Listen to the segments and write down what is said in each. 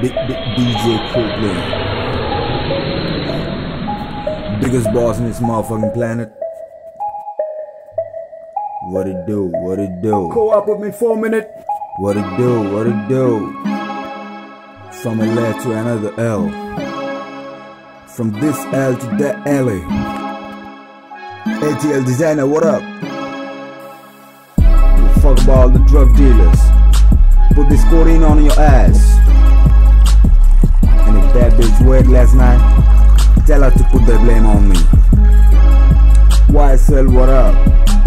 Big, big DJ Coupe Lean. Biggest boss in this motherfucking planet. What it do? What it do? Co-op with me for a minute. What it do? What it do? From a L to another L. From this L to that alley. ATL designer, what up? Fuck about all the drug dealers. Put this codeine on your ass. That bitch wet last night, tell her to put the blame on me. YSL, what up?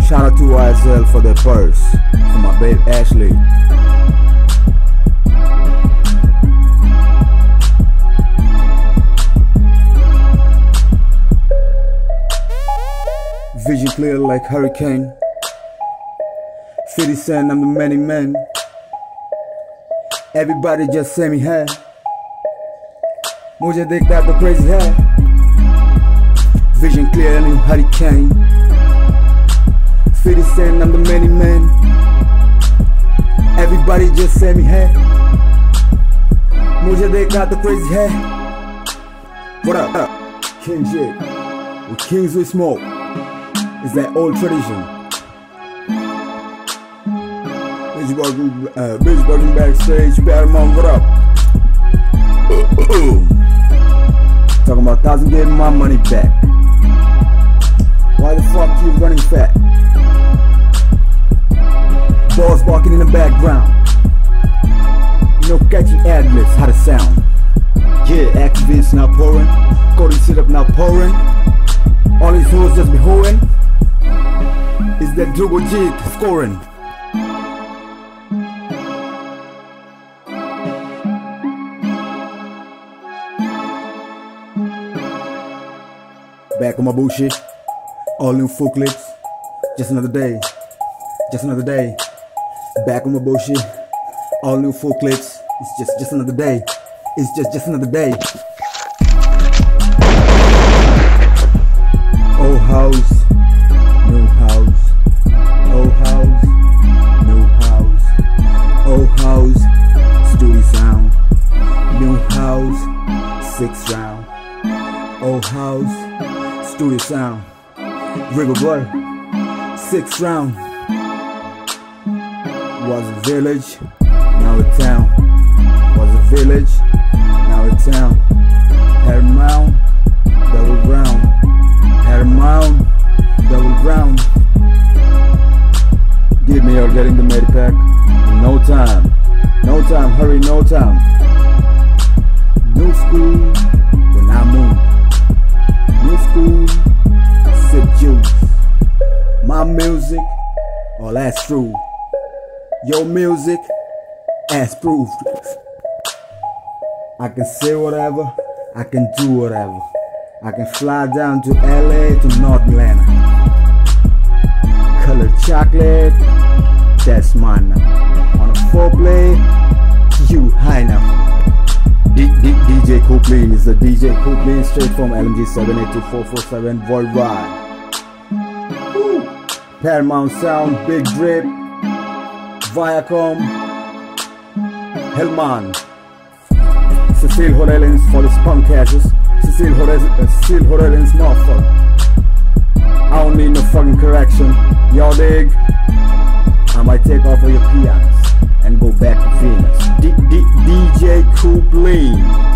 Shout out to YSL for the purse. For my babe Ashley. Vision clear like hurricane. 50 Cent, I'm the many men. Everybody just say me hey. मुझे देखता तो crazy है Vision clear like hurricane 50 Cent, I'm the many men. Everybody just say me hey. मुझे देखता तो crazy है What up? What up? King J. With Kings we smoke. It's that old tradition. Bitch walking, uh, bitch walking backstage, better mom, what up? Thousand getting my money back. Why the fuck you running fat? Balls barking in the background. Know, catchy ad how to sound. Yeah, Actavis now pouring, codeine syrup now pouring. All these hoes just be hoeing. Is that Drugo Jig scoring? Back on my bullshit. All new full clips. Just another day. Just another day. Back on my bullshit. All new full clips. It's just just another day. It's just just another day. Old house. New house. Old house. New house. Old house. Studio sound. New house. Six round. Old house. Studio sound. River boy. Sixth round. Was a village. Now a town. Was a village. Now a town. Paramount. Double ground. Paramount. Double ground. Give me your getting the medipack. In no time. No time. Hurry, no time. New school. When I move. School. Sip juice. My music. All that's true. Your music. As proof. I can say whatever. I can do whatever. I can fly down to LA to North Atlanta. Color chocolate, that's mine now. Coupe Lean is the DJ Coupe Lean straight from LMG 782447 worldwide. Paramount Sound, Big Drip, Viacom, Hellman, Cecile Horellins for the spunk catches. Cecile Horellins, uh, motherfucker. I don't need no fucking correction. Y'all dig? I might take off all your peons and go back to Venus. D- D- DJ Coupe Lean.